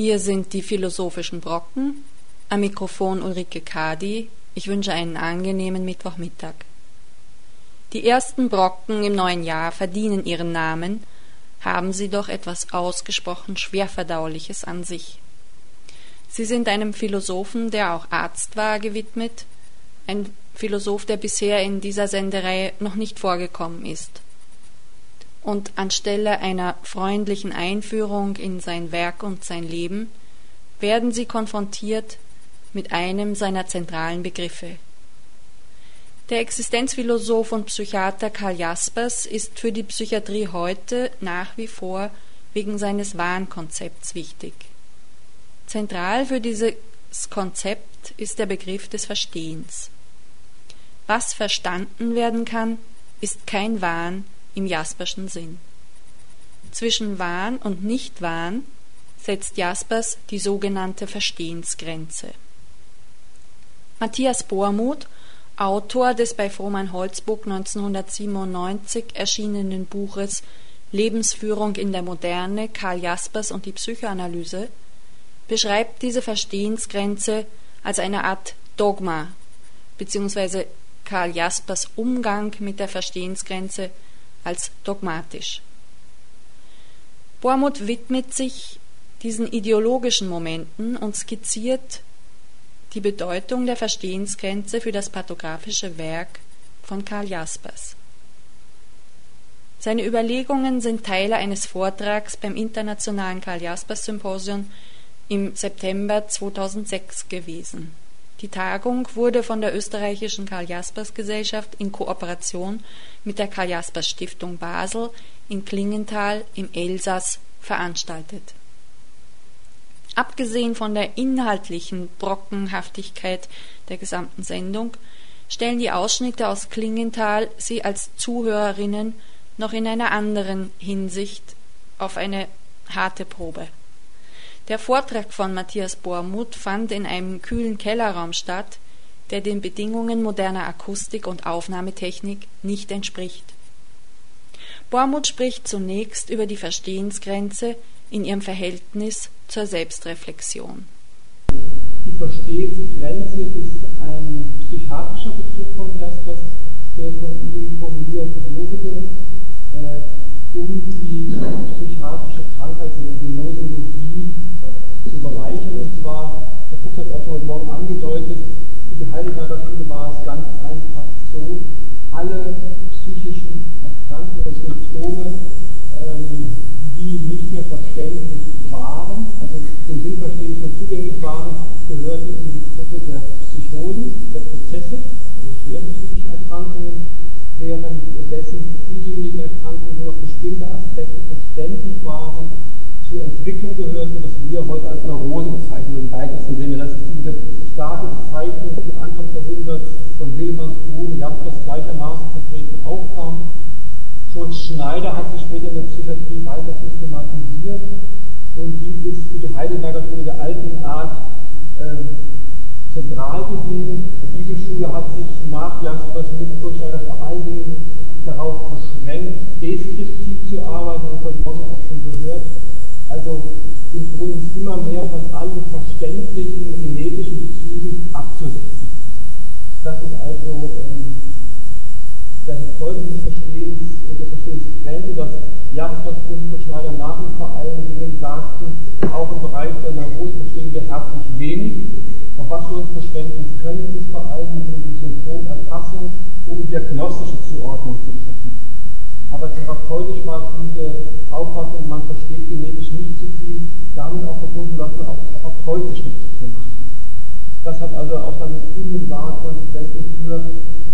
Hier sind die philosophischen Brocken. Am Mikrofon Ulrike Kadi. Ich wünsche einen angenehmen Mittwochmittag. Die ersten Brocken im neuen Jahr verdienen ihren Namen, haben sie doch etwas ausgesprochen Schwerverdauliches an sich. Sie sind einem Philosophen, der auch Arzt war, gewidmet, ein Philosoph, der bisher in dieser Sendereihe noch nicht vorgekommen ist und anstelle einer freundlichen Einführung in sein Werk und sein Leben werden sie konfrontiert mit einem seiner zentralen Begriffe. Der Existenzphilosoph und Psychiater Karl Jaspers ist für die Psychiatrie heute nach wie vor wegen seines Wahnkonzepts wichtig. Zentral für dieses Konzept ist der Begriff des Verstehens. Was verstanden werden kann, ist kein Wahn, im Jasperschen Sinn. Zwischen Wahn und Nichtwahn setzt Jaspers die sogenannte Verstehensgrenze. Matthias Bohrmuth, Autor des bei Frohmann Holzburg 1997 erschienenen Buches Lebensführung in der Moderne, Karl Jaspers und die Psychoanalyse, beschreibt diese Verstehensgrenze als eine Art Dogma, beziehungsweise Karl Jaspers Umgang mit der Verstehensgrenze als dogmatisch. Bormuth widmet sich diesen ideologischen Momenten und skizziert die Bedeutung der Verstehensgrenze für das pathografische Werk von Karl Jaspers. Seine Überlegungen sind Teile eines Vortrags beim Internationalen Karl Jaspers Symposium im September 2006 gewesen. Die Tagung wurde von der österreichischen Karl-Jaspers-Gesellschaft in Kooperation mit der Karl-Jaspers-Stiftung Basel in Klingenthal im Elsass veranstaltet. Abgesehen von der inhaltlichen Brockenhaftigkeit der gesamten Sendung stellen die Ausschnitte aus Klingenthal Sie als Zuhörerinnen noch in einer anderen Hinsicht auf eine harte Probe. Der Vortrag von Matthias Bormuth fand in einem kühlen Kellerraum statt, der den Bedingungen moderner Akustik und Aufnahmetechnik nicht entspricht. Bormuth spricht zunächst über die Verstehensgrenze in ihrem Verhältnis zur Selbstreflexion. Die Verstehensgrenze ist ein psychiatrischer Begriff von Jaspers, der von ihm formuliert wurde, äh, um die psychiatrische Krankheit, die Nosologie, zu bereichern. Und zwar, Herr Fuchs hat es auch schon heute Morgen angedeutet, für die Heidelberger Schule war es ganz einfach so, alle psychischen Erkrankungen und Symptome, ähm, die nicht mehr verständlich waren, also den Sinn verstehen nicht mehr zugänglich waren, gehörten in die Gruppe der Psychosen, der Prozesse, also schweren psychischen Erkrankungen, währenddessen diejenigen Erkrankungen, wo noch bestimmte Aspekte verständlich waren, zur Gehörten, was wir heute als Neurose bezeichnen, im weitesten Sinne. Das ist diese starke Bezeichnung, die Anfang der Jahrhunderts von Wilhelm Bruhn, Jaspers gleichermaßen vertreten aufkam. Kurt Schneider hat sich später in der Psychiatrie weiter systematisiert und die ist für die Heidelberger Schule der alten Art äh, zentral geblieben. Diese Schule hat sich nach Jaspers mit Kurt Schneider vor allen Dingen darauf beschränkt, deskriptiv zu arbeiten, und heute Morgen auch schon gehört, also im Grunde immer mehr von allen verständlichen genetischen Bezügen abzusetzen. Das ist also ähm, das Folge des Verstehens, der Verstehensgrenze, dass Jaspers und Schneider nach und vor allen Dingen sagten, auch im Bereich der Neurose verstehen wir herzlich wenig. Auf was wir uns beschränken können, ist vor allen Dingen die Symptomerfassung, um diagnostische Zuordnung zu treffen. Aber therapeutisch war diese Auffassung, man versteht genetisch nicht damit auch verbunden, dass man auch therapeutisch nicht so viel macht. Das hat also auch dann unmittelbare Konsequenzen für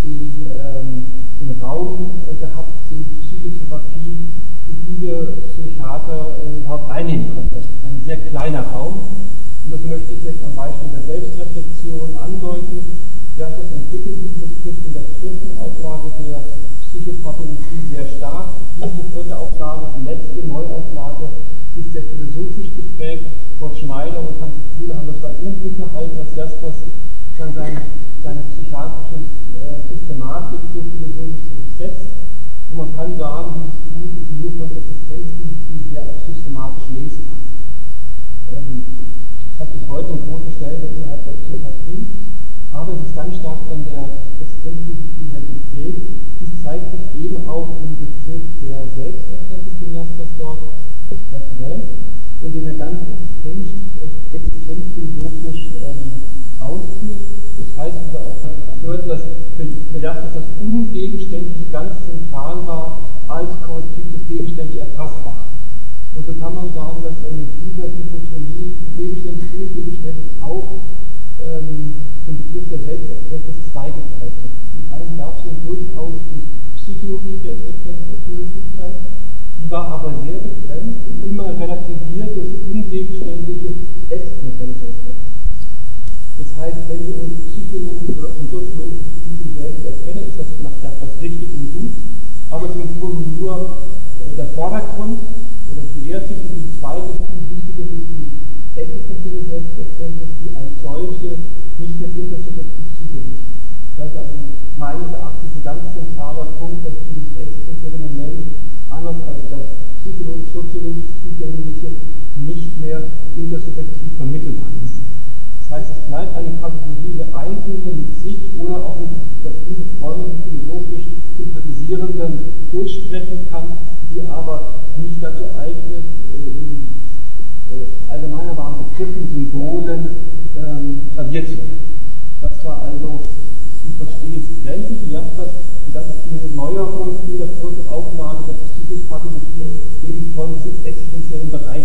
den, ähm, den Raum äh, gehabt, die Psychotherapie, die diese Psychiater äh, überhaupt einnehmen konnten. Ein sehr kleiner Raum. Und das möchte ich jetzt am Beispiel der Selbstreflexion andeuten. Das entwickelt sich Begriff in der vierten Auflage der Psychopathologie sehr stark. Diese vierte Auflage, die letzte Neuauflage, ist sehr philosophisch Schneider und Hans Kuhle haben das bei Unglück gehalten, dass Jaspers seine, seine psychiatrische äh, Systematik so philosophisch umsetzt. Und man kann sagen, dieses Buch ist nur von Existenzphilosophie sehr auch systematisch lesbar. Ähm, hat bis heute einen großen Stellenwert innerhalb der Psychiatrie, aber es ist ganz stark von der Extremphilosophie her geprägt. Dies zeigt sich eben auch im Begriff der Selbsterkenntnis, den Jaspers dort erwähnt und den er ganz existenzphilosophisch ähm, ausführt. Das heißt auch, gehört, dass für, für Jaspers das Ungegenständliche ganz zentral war, als Korrektiv des Gegenständliche erfassbar. Und so kann man sagen, dass er mit dieser Dichotomie gegenständlich und gegenständlich auch ähm, den Begriff der Selbsterkenntnis zweigeteilt hat. Zum einen gab es durchaus die psychologische Selbsterkenntnismöglichkeit, die war aber sehr relativiert die ungegenständliche existenzielle Selbsterkenntnis. Das heißt, wenn wir uns psychologisch oder auch in soziologischen Betrieben selbst erkennen, ist das nach das richtig und gut, aber es ist im Grunde nur äh, der Vordergrund oder die erste und die zweite viel wichtiger ist die existenzielle Selbsterkenntnis, die als solche nicht mehr intersubjektiv zugänglich ist. Das ist also meines Erachtens ein ganz zentraler Punkt, dass dieses existenzielle Moment, anders als das psychologisch-soziologisch zugängliche, nicht mehr intersubjektiv vermittelbar ist. Das heißt, es bleibt eine Kategorie der Einzelnen mit sich oder auch mit übertrieben Freunden philosophisch sympathisierenden durchsprechen kann, die aber nicht dazu eignet, äh, in äh, allgemeiner wahren Begriffen, Symbolen ähm, basiert zu werden. Das war also die Verstehensgrenze, ja, das, das ist eine Neuerung in der vierten Auflage eben von existenziellen Bereich.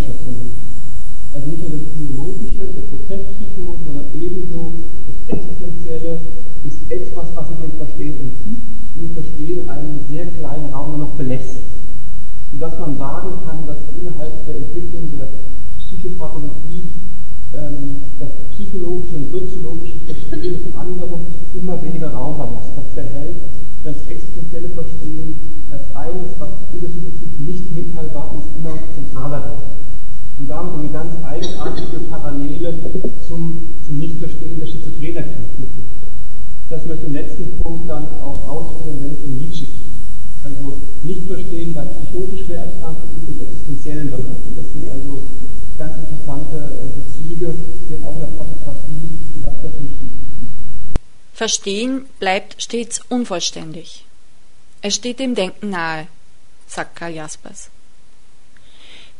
Also nicht nur das Philologische, der Prozesspsychologie, sondern ebenso das Existenzielle ist etwas, was sich dem Verstehen entzieht, dem Verstehen einen sehr kleinen Raum noch belässt sodass man sagen kann, dass innerhalb der Entwicklung der Psychopathologie ähm, das psychologische und soziologische Verstehen des anderen immer weniger Raum verlässt. Das behält das existenzielle Verstehen als eines, was in Subjektiv nicht mitteilbar ist, immer zentraler wird. Und damit eine ganz eigenartige Parallele zum, zum Nichtverstehen der Schizophrenerkrankung führt. Das möchte im letzten Punkt dann auch ausführen, wenn es um Nietzsche geht. Also nicht verstehen bei psychotisch Schwererkrankten und im existenziellen Bereich. Das sind also ganz interessante äh, Bezüge, die auch in der Fotografie was das nicht Verstehen bleibt stets unvollständig. Es steht dem Denken nahe, sagt Karl Jaspers.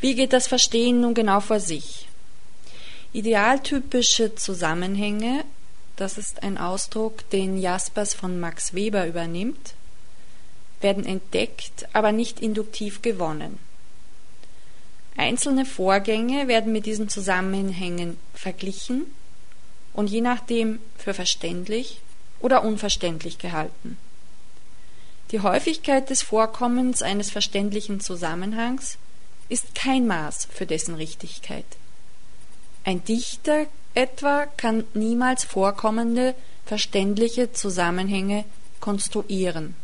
Wie geht das Verstehen nun genau vor sich? Idealtypische Zusammenhänge, das ist ein Ausdruck, den Jaspers von Max Weber übernimmt, werden entdeckt, aber nicht induktiv gewonnen. Einzelne Vorgänge werden mit diesen Zusammenhängen verglichen und je nachdem für verständlich oder unverständlich gehalten. Die Häufigkeit des Vorkommens eines verständlichen Zusammenhangs ist kein Maß für dessen Richtigkeit. Ein Dichter etwa kann niemals vorkommende verständliche Zusammenhänge konstruieren.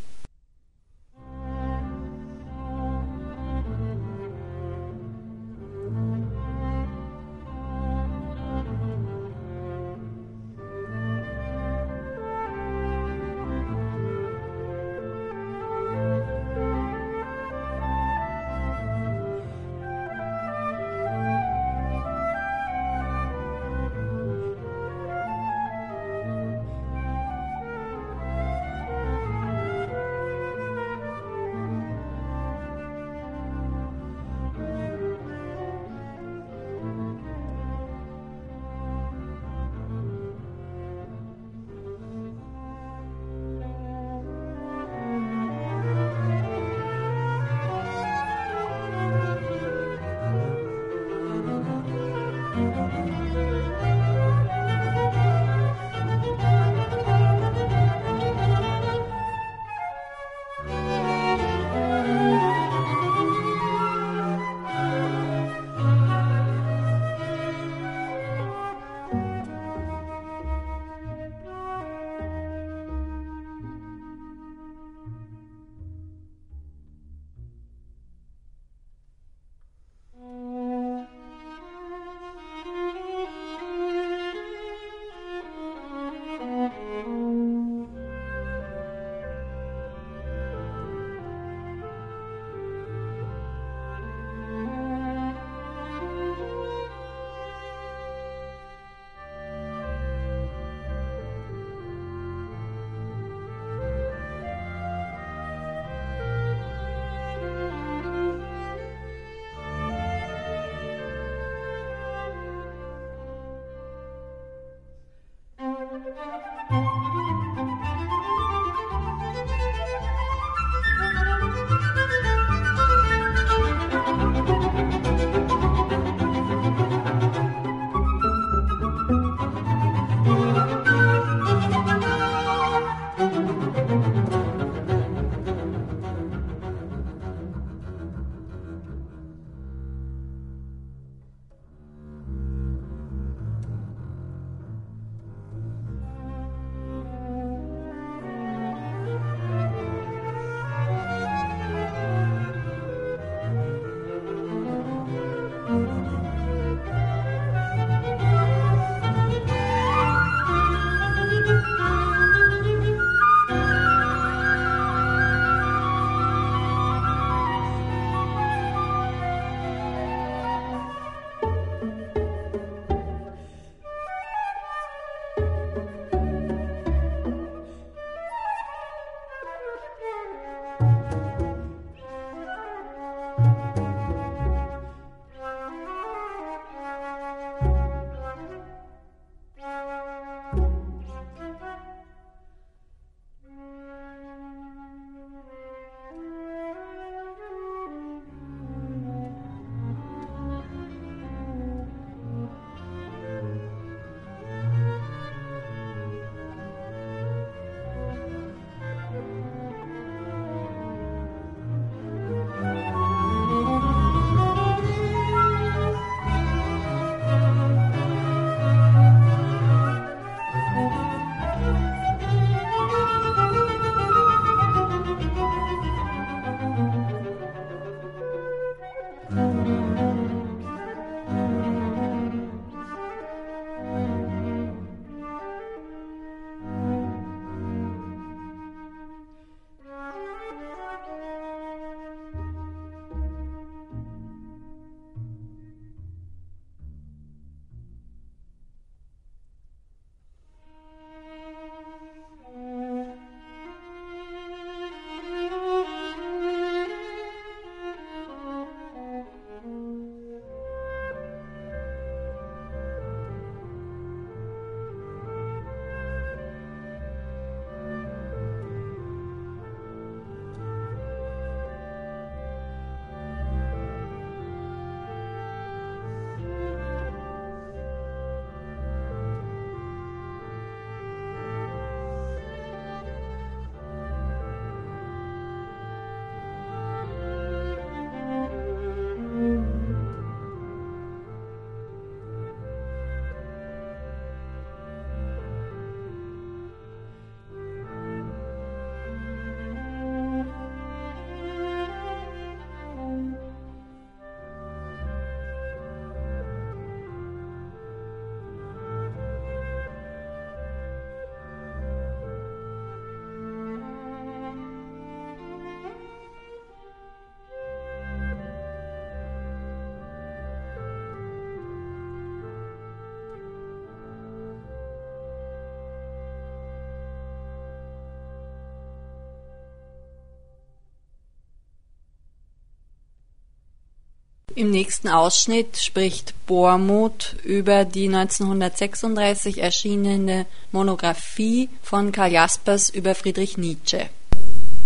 Im nächsten Ausschnitt spricht Bormuth über die 1936 erschienene Monographie von Karl Jaspers über Friedrich Nietzsche.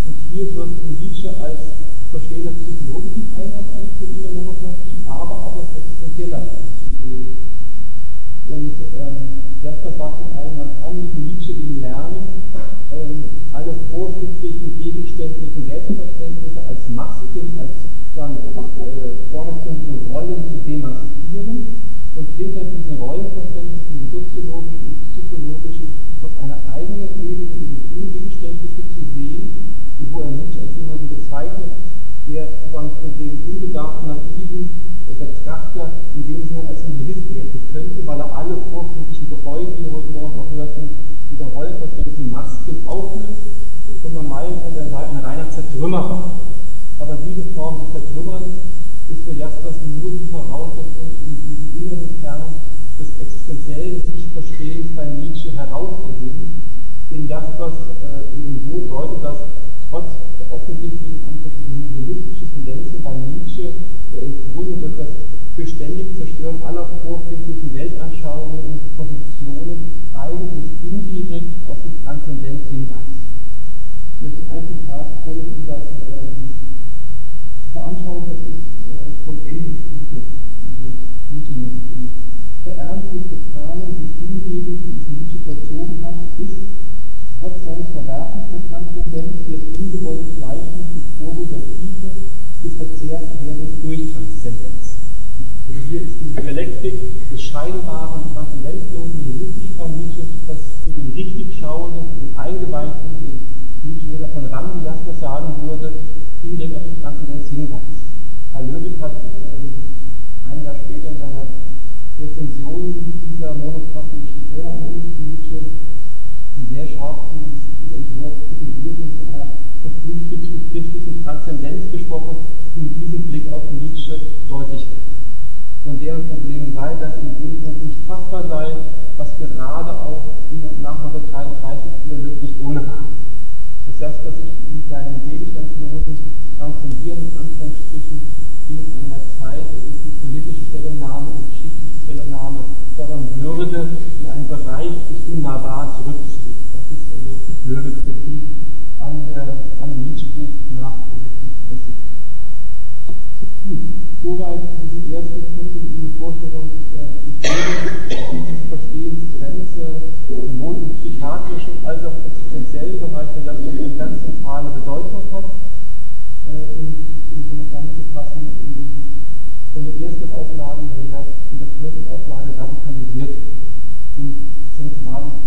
Und hier wird Nietzsche als verstehender psychologischen Einheit eingeführt in der Monographie, aber auch als existenzieller Psychologe. Und ähm, Jasper sagt in allem, man kann mit Nietzsche eben lernen, ähm, alle vorchristlichen gegenständlichen Selbstverständnisse als Masken, als sozusagen äh, vorherrschende Rollen zu demaskieren und hinter diesen Rollenverständnissen, soziologischen und psychologischen, auf eine eigene Ebene, dieses Ungegenständliche zu sehen, wo er Nietzsche als jemanden bezeichnet, der für den unbedarften, naiven Betrachter in dem Sinne als ein Nihilist gelten könnte, weil er alle vorchristlichen Geräusche, die wir heute Morgen auch hörten, dieser Rollenverständnissen Masken auflöst und man meinen kann, er sei ein reiner Zertrümmerer aber diese Form des Zertrümmerns ist für Jaspers nur die Voraussetzung, um diesen inneren Kern des existenziellen Sich-Verstehens bei Nietzsche herauszuheben, den Jaspers äh, eben so deutet, dass trotz der offensichtlichen angeblichen nihilistischen Tendenzen bei Nietzsche, der im Grunde durch das beständig Zerstören aller vorchristlichen Weltanschauungen und Positionen eigentlich in die verernstete Kamen sich hingeben, die Nietzsche vollzogen hat, ist, trotz seines Verwerfens der Transzendenz, das ungewollte Schleifen im Vogel der Tiefe, des verzehrt werden durch Transzendenz. Und hier ist die Dialektik des scheinbaren, transzendenzlosen Nihilismus bei Nietzsche, das für den richtig Schauenden, für den Eingeweihten, den Nietzsche von Rang, das sagen würde, indirekt auf die Transzendenz hinweist. Herr Löwitz hat ein Jahr später in seiner Rezension dieser Monographie speziell an Nietzsche sehr scharf diesen Entwurf kritisiert und von einer verflüchtigten christlichen Transzendenz gesprochen, die in diesem Blick auf Nietzsche deutlich wird. Von deren Problem sei, dass dem Sinne nicht fassbar sei, was gerade auch in und nach 1933 für löblich ohne war. Das heißt, dass sich in seinen gegenstandslosen, transzendierenden Anführungsstrichen in einer Zeit, in die politische Stellungnahme und geschichtliche Fordern würde, in einen Bereich des Unnahbaren zurückzuführen. Das ist also Löwitz Kritik an, der, an dem Nietzsche-Buch nach 36. Gut, soweit diesen ersten Punkt und diese Vorstellung äh, zu geben, Verstehensgrenze, sowohl im psychiatrischen als auch im existenziellen Bereich, wenn das eine ganz zentrale Bedeutung hat. Äh, und um so noch zusammenzufassen, von der ersten Auflage her in der vierten Auflage radikalisiert und zentral.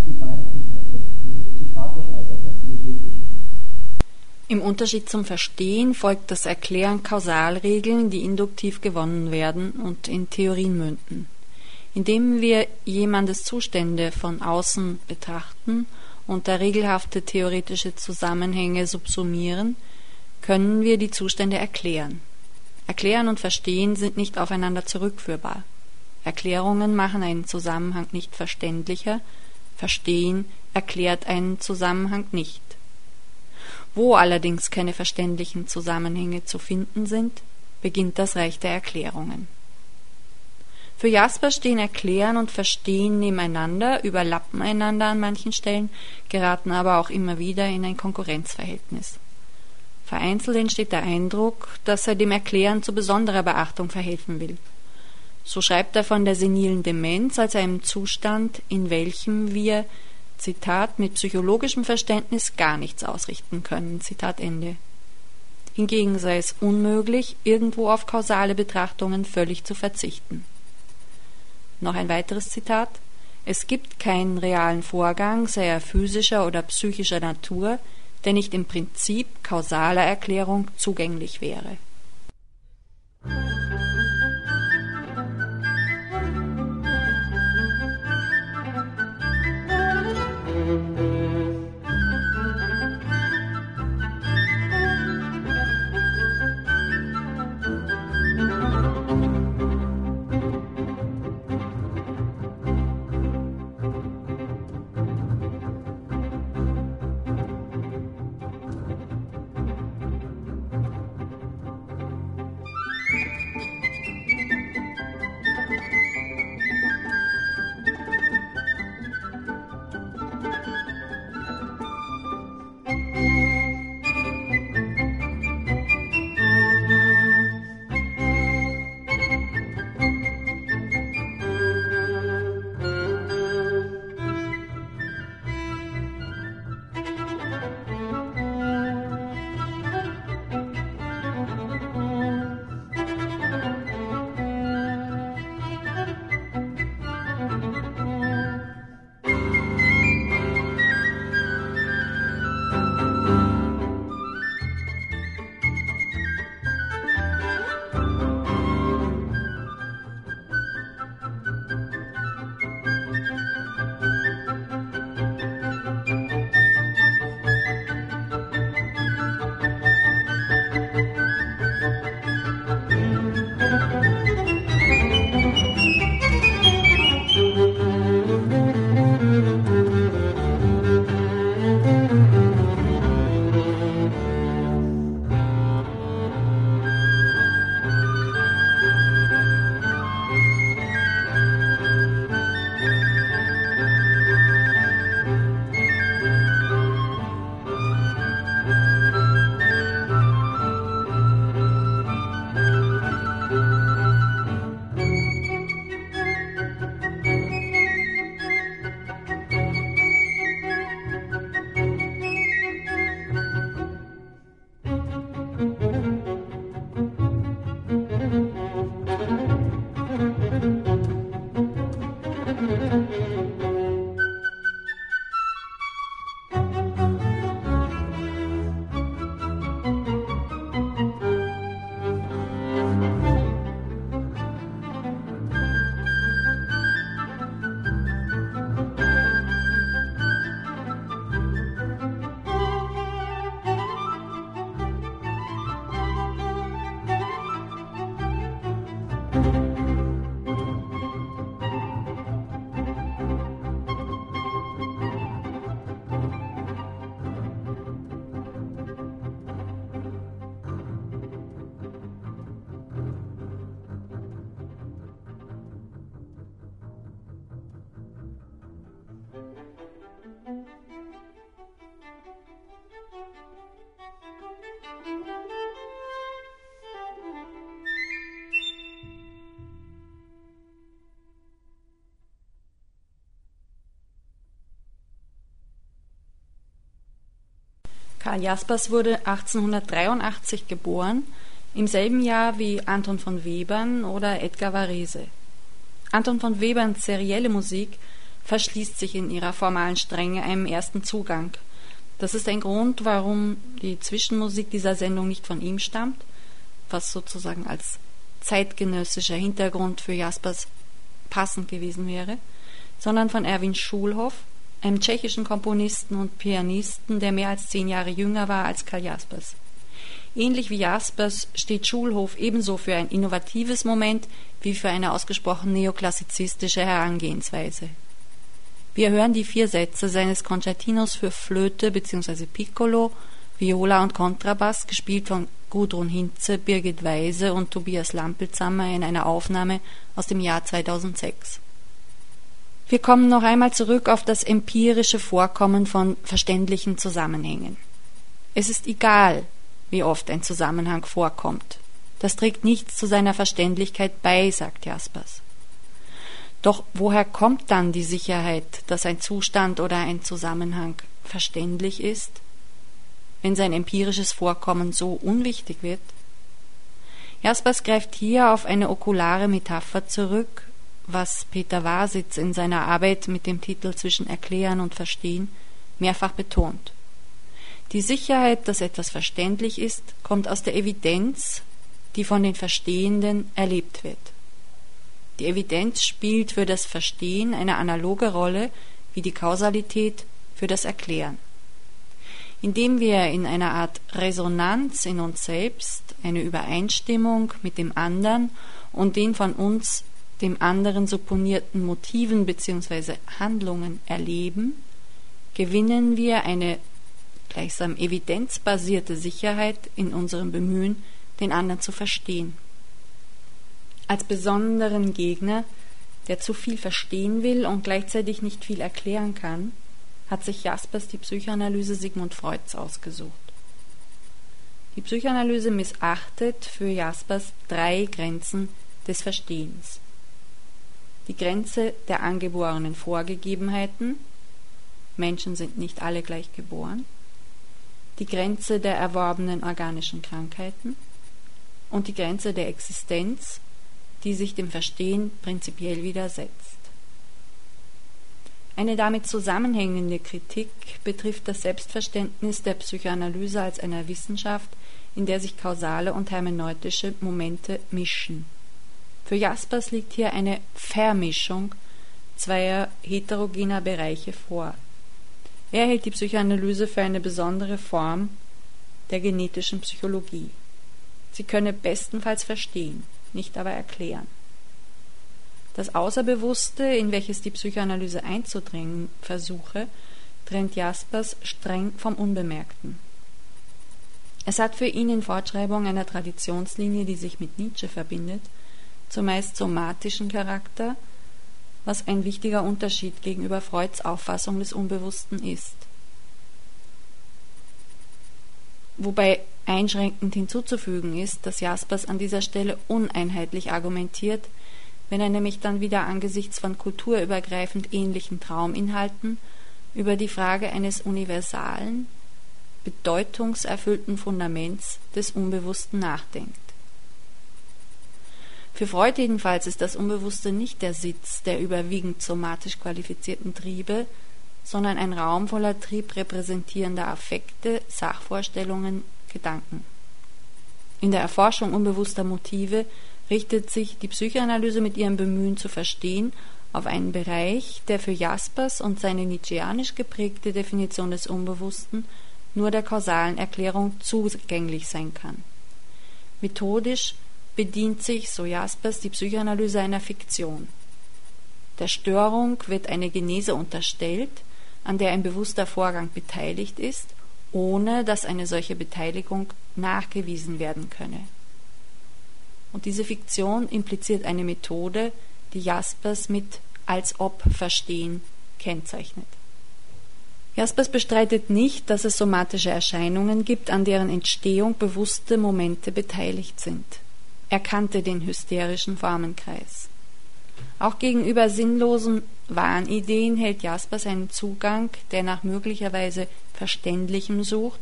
Im Unterschied zum Verstehen folgt das Erklären Kausalregeln, die induktiv gewonnen werden und in Theorien münden. Indem wir jemandes Zustände von außen betrachten und da regelhafte theoretische Zusammenhänge subsumieren, können wir die Zustände erklären. Erklären und Verstehen sind nicht aufeinander zurückführbar. Erklärungen machen einen Zusammenhang nicht verständlicher, Verstehen erklärt einen Zusammenhang nicht. Wo allerdings keine verständlichen Zusammenhänge zu finden sind, beginnt das Reich der Erklärungen. Für Jasper stehen Erklären und Verstehen nebeneinander, überlappen einander an manchen Stellen, geraten aber auch immer wieder in ein Konkurrenzverhältnis. Vereinzelt entsteht der Eindruck, dass er dem Erklären zu besonderer Beachtung verhelfen will. So schreibt er von der senilen Demenz als einem Zustand, in welchem wir, Zitat, mit psychologischem Verständnis gar nichts ausrichten können. Zitat Ende. Hingegen sei es unmöglich, irgendwo auf kausale Betrachtungen völlig zu verzichten. Noch ein weiteres Zitat. Es gibt keinen realen Vorgang, sei er physischer oder psychischer Natur, der nicht im Prinzip kausaler Erklärung zugänglich wäre. Karl Jaspers wurde 1883 geboren, im selben Jahr wie Anton von Webern oder Edgar Varese. Anton von Weberns serielle Musik verschließt sich in ihrer formalen Strenge einem ersten Zugang. Das ist ein Grund, warum die Zwischenmusik dieser Sendung nicht von ihm stammt, was sozusagen als zeitgenössischer Hintergrund für Jaspers passend gewesen wäre, sondern von Erwin Schulhoff, einem tschechischen Komponisten und Pianisten, der mehr als zehn Jahre jünger war als Karl Jaspers. Ähnlich wie Jaspers steht Schulhof ebenso für ein innovatives Moment wie für eine ausgesprochen neoklassizistische Herangehensweise. Wir hören die vier Sätze seines Concertinos für Flöte bzw. Piccolo, Viola und Kontrabass, gespielt von Gudrun Hinze, Birgit Weise und Tobias Lampelzammer in einer Aufnahme aus dem Jahr 2006. Wir kommen noch einmal zurück auf das empirische Vorkommen von verständlichen Zusammenhängen. Es ist egal, wie oft ein Zusammenhang vorkommt. Das trägt nichts zu seiner Verständlichkeit bei, sagt Jaspers. Doch woher kommt dann die Sicherheit, dass ein Zustand oder ein Zusammenhang verständlich ist, wenn sein empirisches Vorkommen so unwichtig wird? Jaspers greift hier auf eine okulare Metapher zurück, was Peter Wasitz in seiner Arbeit mit dem Titel Zwischen Erklären und Verstehen mehrfach betont. Die Sicherheit, dass etwas verständlich ist, kommt aus der Evidenz, die von den Verstehenden erlebt wird. Die Evidenz spielt für das Verstehen eine analoge Rolle wie die Kausalität für das Erklären. Indem wir in einer Art Resonanz in uns selbst eine Übereinstimmung mit dem anderen und den von uns dem anderen supponierten Motiven bzw. Handlungen erleben, gewinnen wir eine gleichsam evidenzbasierte Sicherheit in unserem Bemühen, den anderen zu verstehen. Als besonderen Gegner, der zu viel verstehen will und gleichzeitig nicht viel erklären kann, hat sich Jaspers die Psychoanalyse Sigmund Freuds ausgesucht. Die Psychoanalyse missachtet für Jaspers drei Grenzen des Verstehens die Grenze der angeborenen Vorgegebenheiten Menschen sind nicht alle gleich geboren, die Grenze der erworbenen organischen Krankheiten und die Grenze der Existenz, die sich dem Verstehen prinzipiell widersetzt. Eine damit zusammenhängende Kritik betrifft das Selbstverständnis der Psychoanalyse als einer Wissenschaft, in der sich kausale und hermeneutische Momente mischen. Für Jaspers liegt hier eine Vermischung zweier heterogener Bereiche vor. Er hält die Psychoanalyse für eine besondere Form der genetischen Psychologie. Sie könne bestenfalls verstehen, nicht aber erklären. Das Außerbewusste, in welches die Psychoanalyse einzudringen versuche, trennt Jaspers streng vom Unbemerkten. Es hat für ihn in Fortschreibung einer Traditionslinie, die sich mit Nietzsche verbindet, zumeist somatischen Charakter, was ein wichtiger Unterschied gegenüber Freuds Auffassung des Unbewussten ist. Wobei einschränkend hinzuzufügen ist, dass Jaspers an dieser Stelle uneinheitlich argumentiert, wenn er nämlich dann wieder angesichts von kulturübergreifend ähnlichen Trauminhalten über die Frage eines universalen, bedeutungserfüllten Fundaments des Unbewussten nachdenkt. Für Freud jedenfalls ist das Unbewusste nicht der Sitz der überwiegend somatisch qualifizierten Triebe, sondern ein Raum voller triebrepräsentierender Affekte, Sachvorstellungen, Gedanken. In der Erforschung unbewusster Motive richtet sich die Psychoanalyse mit ihrem Bemühen zu verstehen auf einen Bereich, der für Jaspers und seine nietzscheanisch geprägte Definition des Unbewussten nur der kausalen Erklärung zugänglich sein kann. Methodisch bedient sich, so Jaspers, die Psychoanalyse einer Fiktion. Der Störung wird eine Genese unterstellt, an der ein bewusster Vorgang beteiligt ist, ohne dass eine solche Beteiligung nachgewiesen werden könne. Und diese Fiktion impliziert eine Methode, die Jaspers mit als ob verstehen kennzeichnet. Jaspers bestreitet nicht, dass es somatische Erscheinungen gibt, an deren Entstehung bewusste Momente beteiligt sind. Er kannte den hysterischen Formenkreis. Auch gegenüber sinnlosen Wahnideen hält Jaspers einen Zugang, der nach möglicherweise Verständlichem sucht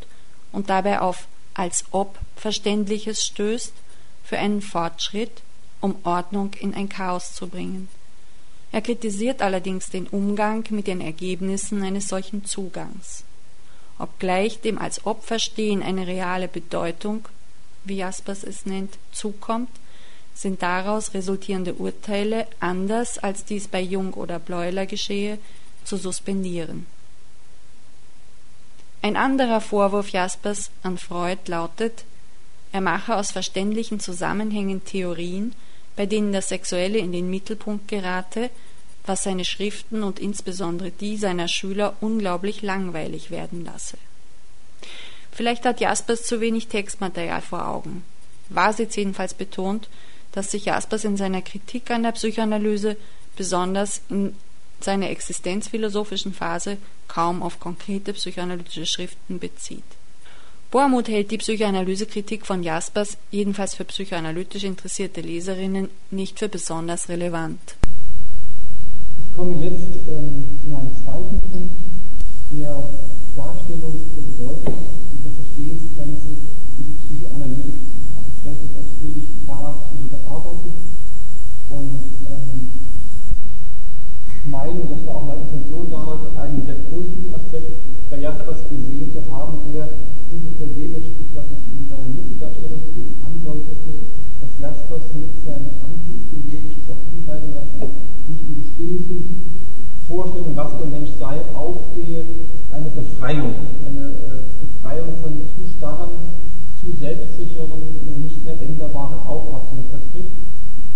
und dabei auf als ob Verständliches stößt, für einen Fortschritt, um Ordnung in ein Chaos zu bringen. Er kritisiert allerdings den Umgang mit den Ergebnissen eines solchen Zugangs. Obgleich dem als Opferstehen eine reale Bedeutung, wie Jaspers es nennt, zukommt, sind daraus resultierende Urteile, anders als dies bei Jung oder Bleuler geschehe, zu suspendieren. Ein anderer Vorwurf Jaspers an Freud lautet, er mache aus verständlichen Zusammenhängen Theorien, bei denen das Sexuelle in den Mittelpunkt gerate, was seine Schriften und insbesondere die seiner Schüler unglaublich langweilig werden lasse. Vielleicht hat Jaspers zu wenig Textmaterial vor Augen. Wasitz jedenfalls betont, dass sich Jaspers in seiner Kritik an der Psychoanalyse besonders in seiner existenzphilosophischen Phase kaum auf konkrete psychoanalytische Schriften bezieht. Bohrmuth hält die Psychoanalysekritik von Jaspers, jedenfalls für psychoanalytisch interessierte Leserinnen, nicht für besonders relevant. Ich komme jetzt ähm, zu meinem zweiten Punkt, der Darstellung der Bedeutung dieser Verstehensgrenze für die Psychoanalyse. Habe ich relativ ausführlich da gearbeitet und ähm, meine, das war auch meine Intention damals, einen sehr positiven Aspekt bei Jaspers gesehen zu haben, der ungefähr dem entspricht, was ich in seiner Mitteldarstellung andeutete, dass Jaspers mit seinen antiideologischen Hinweisen, nicht in bestimmten Vorstellungen, was der Mensch sei, aufgehe, eine Befreiung, eine Befreiung zu starren, zu selbstsicheren, nicht mehr änderbaren Auffassungen vertritt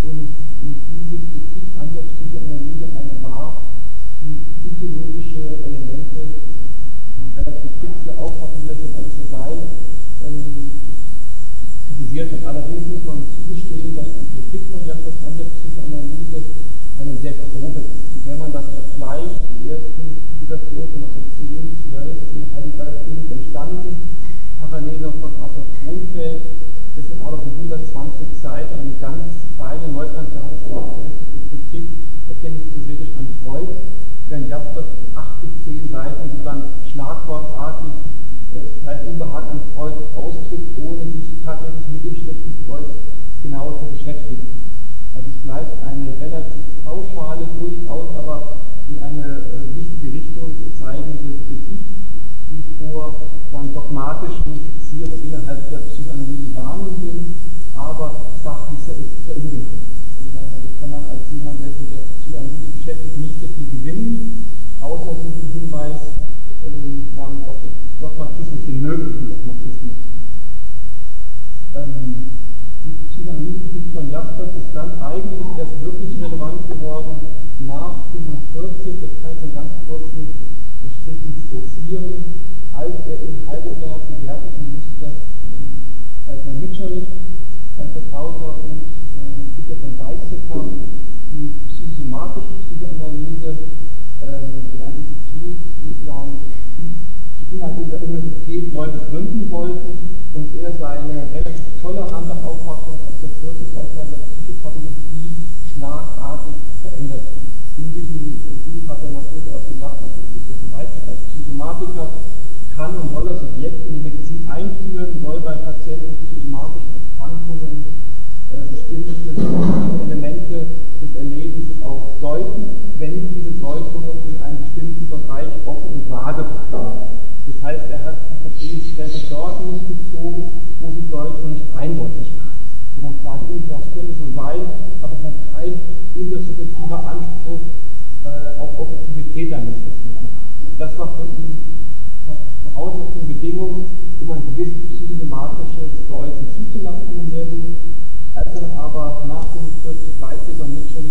und diese Kritik an der Psychoanalyse eine wahr die ideologische Elemente relativ fixe Auffassung, denn alles so sei, ähm, kritisiert hat. Allerdings muss man zugestehen, dass die Kritik von der Psychoanalyse eine sehr grobe ist. Wenn man das vergleicht, die ersten Publikationen von 1910, 12 in Heidelberg sind entstanden, noch von Arthur Kronfeld, das sind noch die 120 Seiten, eine ganz feine neukantianische Kritik, erkenne ich theoretisch an Freud, während Jaspers 8 bis 10 Seiten so dann schlagwortartig äh, sein Unbehagen an Freud ausdrückt, ohne sich tatsächlich mit dem Schriften Freud genauer zu beschäftigen. Also es bleibt eine relativ pauschale, durchaus aber in eine äh, wichtige Richtung zeigende Kritik, die vor dann dogmatischen Fixierungen innerhalb der Psychoanalyse warnen sind, aber sachlich sehr, sehr ungenau. Also da kann man als jemand, der sich mit der Psychoanalyse beschäftigt, nicht sehr viel gewinnen, außer diesen Hinweis äh, auf den Dogmatismus, den möglichen Dogmatismus. Ähm, die Psychoanalyse von Jaspers ist dann eigentlich erst wirklich relevant geworden nach 45, das kann ich nur ganz kurz strichen skizzieren, als er in Heidelberg gewährten müsste, als mein Mitchell, ein Vertrauter und äh, Peter von Weizsäcker die psychosomatische Psychoanalyse äh, in einem Institut sozusagen innerhalb dieser Universität neu begründen wollten und er seine relativ tolerante Auffassung aus der vierten Aufnahme der Psychopathologie schlagartig verändert. In diesem Buch hat er noch durchaus gesagt, also der Weizsäcker als Psychomatiker kann und soll das Subjekt in die Medizin bestimmte des Erlebens auch deuten, wenn diese Deutungen in einem bestimmten Bereich offen und vage bleiben. Das heißt, er hat die Verstehensgrenze dort nicht gezogen, wo die Deutung nicht eindeutig war. Wo man sagt, das könnte so sein, aber wo kein intersubjektiver Anspruch äh, auf Objektivität damit vertreten hat. Das war für ihn Voraussetzung, Bedingung, um ein gewisses psychosomatisches Deuten zuzulassen im Lehrbuch. Als er aber nach dem 40 Leipzig und schon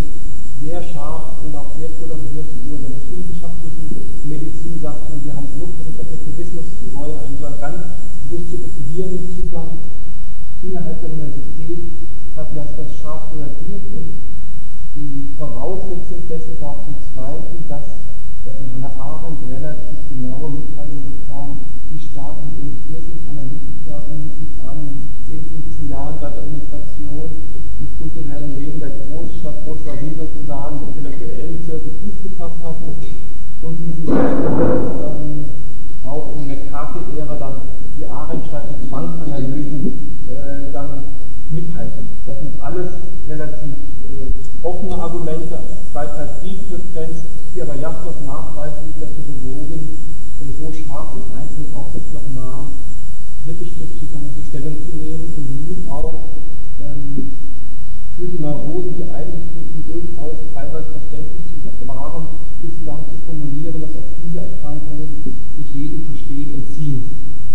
sehr scharf und auch sehr polarisiert über der naturwissenschaftlichen Medizin sagten, wir haben nur für den Objektivismus, wir wollen einen ganz bewusst subjektivierenden Zugang innerhalb der Universität, hat das scharf reagiert und die Voraussetzung dessen war zum Zweiten, dass er von Hannah Arendt relativ genaue Mitteilungen bekam, wie stark die illustrierten Analytiker in an 10, 15 Jahren seit der Migration im kulturellen Leben der Großstadt Bourgeoisie sozusagen, intellektuellen Zirkel Fuß gefasst hatten und wie sie ähm, auch in der KP-Ära dann die Arendt'sche Zwangsanalysen äh, dann mithalten. Das sind alles relativ äh, offene Argumente, zweiteils tief begrenzt, die aber Jaspers nachweislich dazu bewogen, äh, so scharf in einzelnen Aufsätzen nochmal kritisch zu Stellung zu nehmen und nun auch ähm, für die Neurosen, die eigentlich für ihn durchaus teilweise verständlich waren, bislang zu formulieren, dass auch diese Erkrankungen jedem Verstehen entziehen,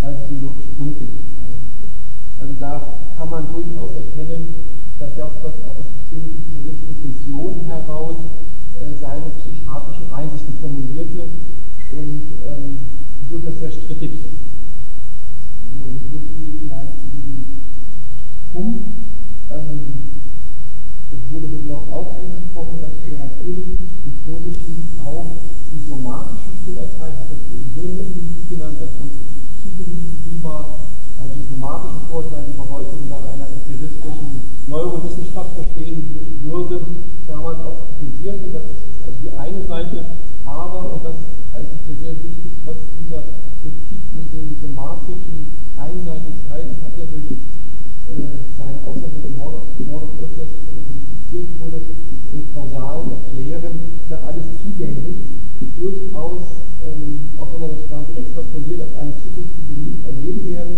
als biologisch Grundgewichtigkeit. Also da kann man durchaus erkennen, dass Jaspers auch aus bestimmten persönlichen Intentionen heraus äh, seine psychiatrischen Einsichten formulierte und ähm, durchaus sehr strittig sind. Also so viel vielleicht zu diesem Punkt. Ähm, es wurde wirklich auch angesprochen, dass wir natürlich im Positiven auch die somatischen Vorurteile, hat es eben Gründe genannt, dass man psychomotiv war, also die somatischen Vorurteile, die man heute unter einer empiristischen Neurowissenschaft verstehen würde, damals auch kritisiert, dass also die eine Seite, aber, und das halte ich für sehr wichtig, trotz dieser Kritik an den somatischen Einseitigkeiten hat er durch äh, seine Aussage im Mord of Öfters zitiert wurde, in kausal erklären, da alles zugänglich, durchaus, ähm, auch wenn er das quasi extrapoliert auf eine Zukunft, die wir nie erleben werden,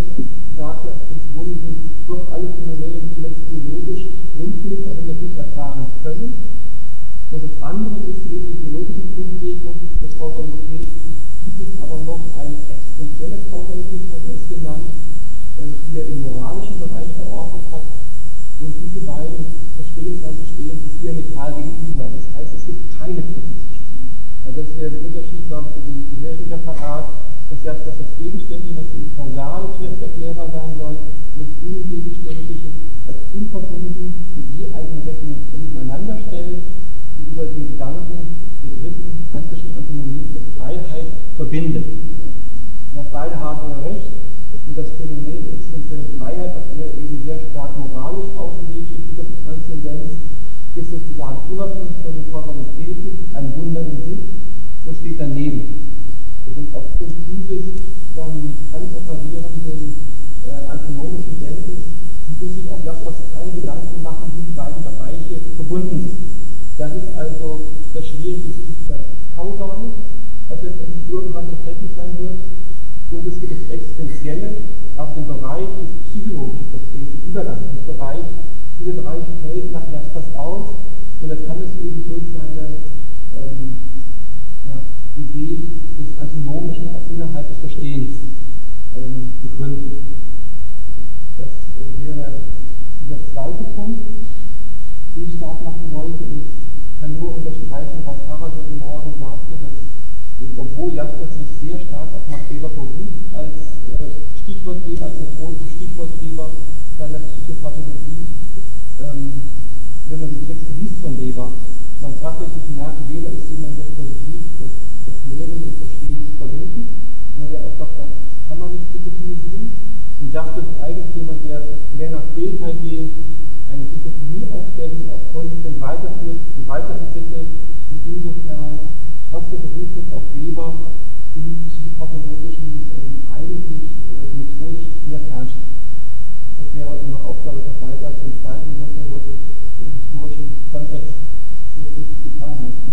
sagt er im Grunde, doch alle Phänomene zuletzt biologisch grundlegend, auch wenn wir es nicht erfahren können. Und das andere ist eben die biologische Grundlegung der Kausalität. Gibt es aber noch eine existenzielle Kausalität, hat er es genannt, äh, die er im moralischen Bereich verordnet hat. Und diese beiden Verstehensweisen stehen sich diametral gegenüber. Das heißt, es gibt keine Systeme. Also das wäre der Unterschied, glaube ich, dem Apparat, dass ja das Gegenständliche, was eben kausal vielleicht erklärbar sein soll, das Ungegenständliche als unverbunden mit je eigenen nebeneinander stellen über den Gedanken Begriffen kantischen Antinomie für Freiheit verbindet. Ja, beide haben ja recht. Und das Phänomen existenzielle Freiheit, was er eben sehr stark moralisch auslegt in dieser Transzendenz, ist sozusagen unabhängig von den Kausalitäten ein Wunder in sich und steht daneben. Und aufgrund dieses dann mit Kant operierenden äh, antinomischen Denken muss sich auch Jaspers keine Gedanken machen, wie die beiden Bereiche verbunden sind. Das ist also das Schwierige, ist das Kausale, was letztendlich irgendwann verständlich sein wird. Und es gibt das Existenzielle auf dem Bereich des psychologischen Verstehens, des Übergangsbereich. Dieser Bereich fällt nach Jaspers aus und er kann es eben durch seine ähm, Idee des Antinomischen auch innerhalb des Verstehens ähm, begründen. Das äh, wäre der zweite Punkt, den ich stark machen wollte. Und kann nur unterstreichen, was Harald heute Morgen sagte, dass obwohl Jaspers sich sehr stark auf Max Weber beruft als äh, Stichwortgeber, als methodischer Stichwortgeber seiner Psychopathologie, ähm, wenn man die Texte liest von Weber, man tatsächlich merkt, Weber ist jemand, der versucht, das Erklären und Verstehen zu verbinden, und der auch sagt, das kann man nicht psychophonisieren. Und Jaspers ist eigentlich jemand, der mehr nach Bildteil gehen, eine Psychophobie aufstellen, die auch konsequent weiterführt und weiterentwickelt und insofern trotz der Berufung auf Weber im psychopathologischen äh, eigentlich äh, methodisch sehr fernsteht. Das wäre also eine Aufgabe noch weiter zu entfalten, wir heute historischen Kontext wirklich getan hat.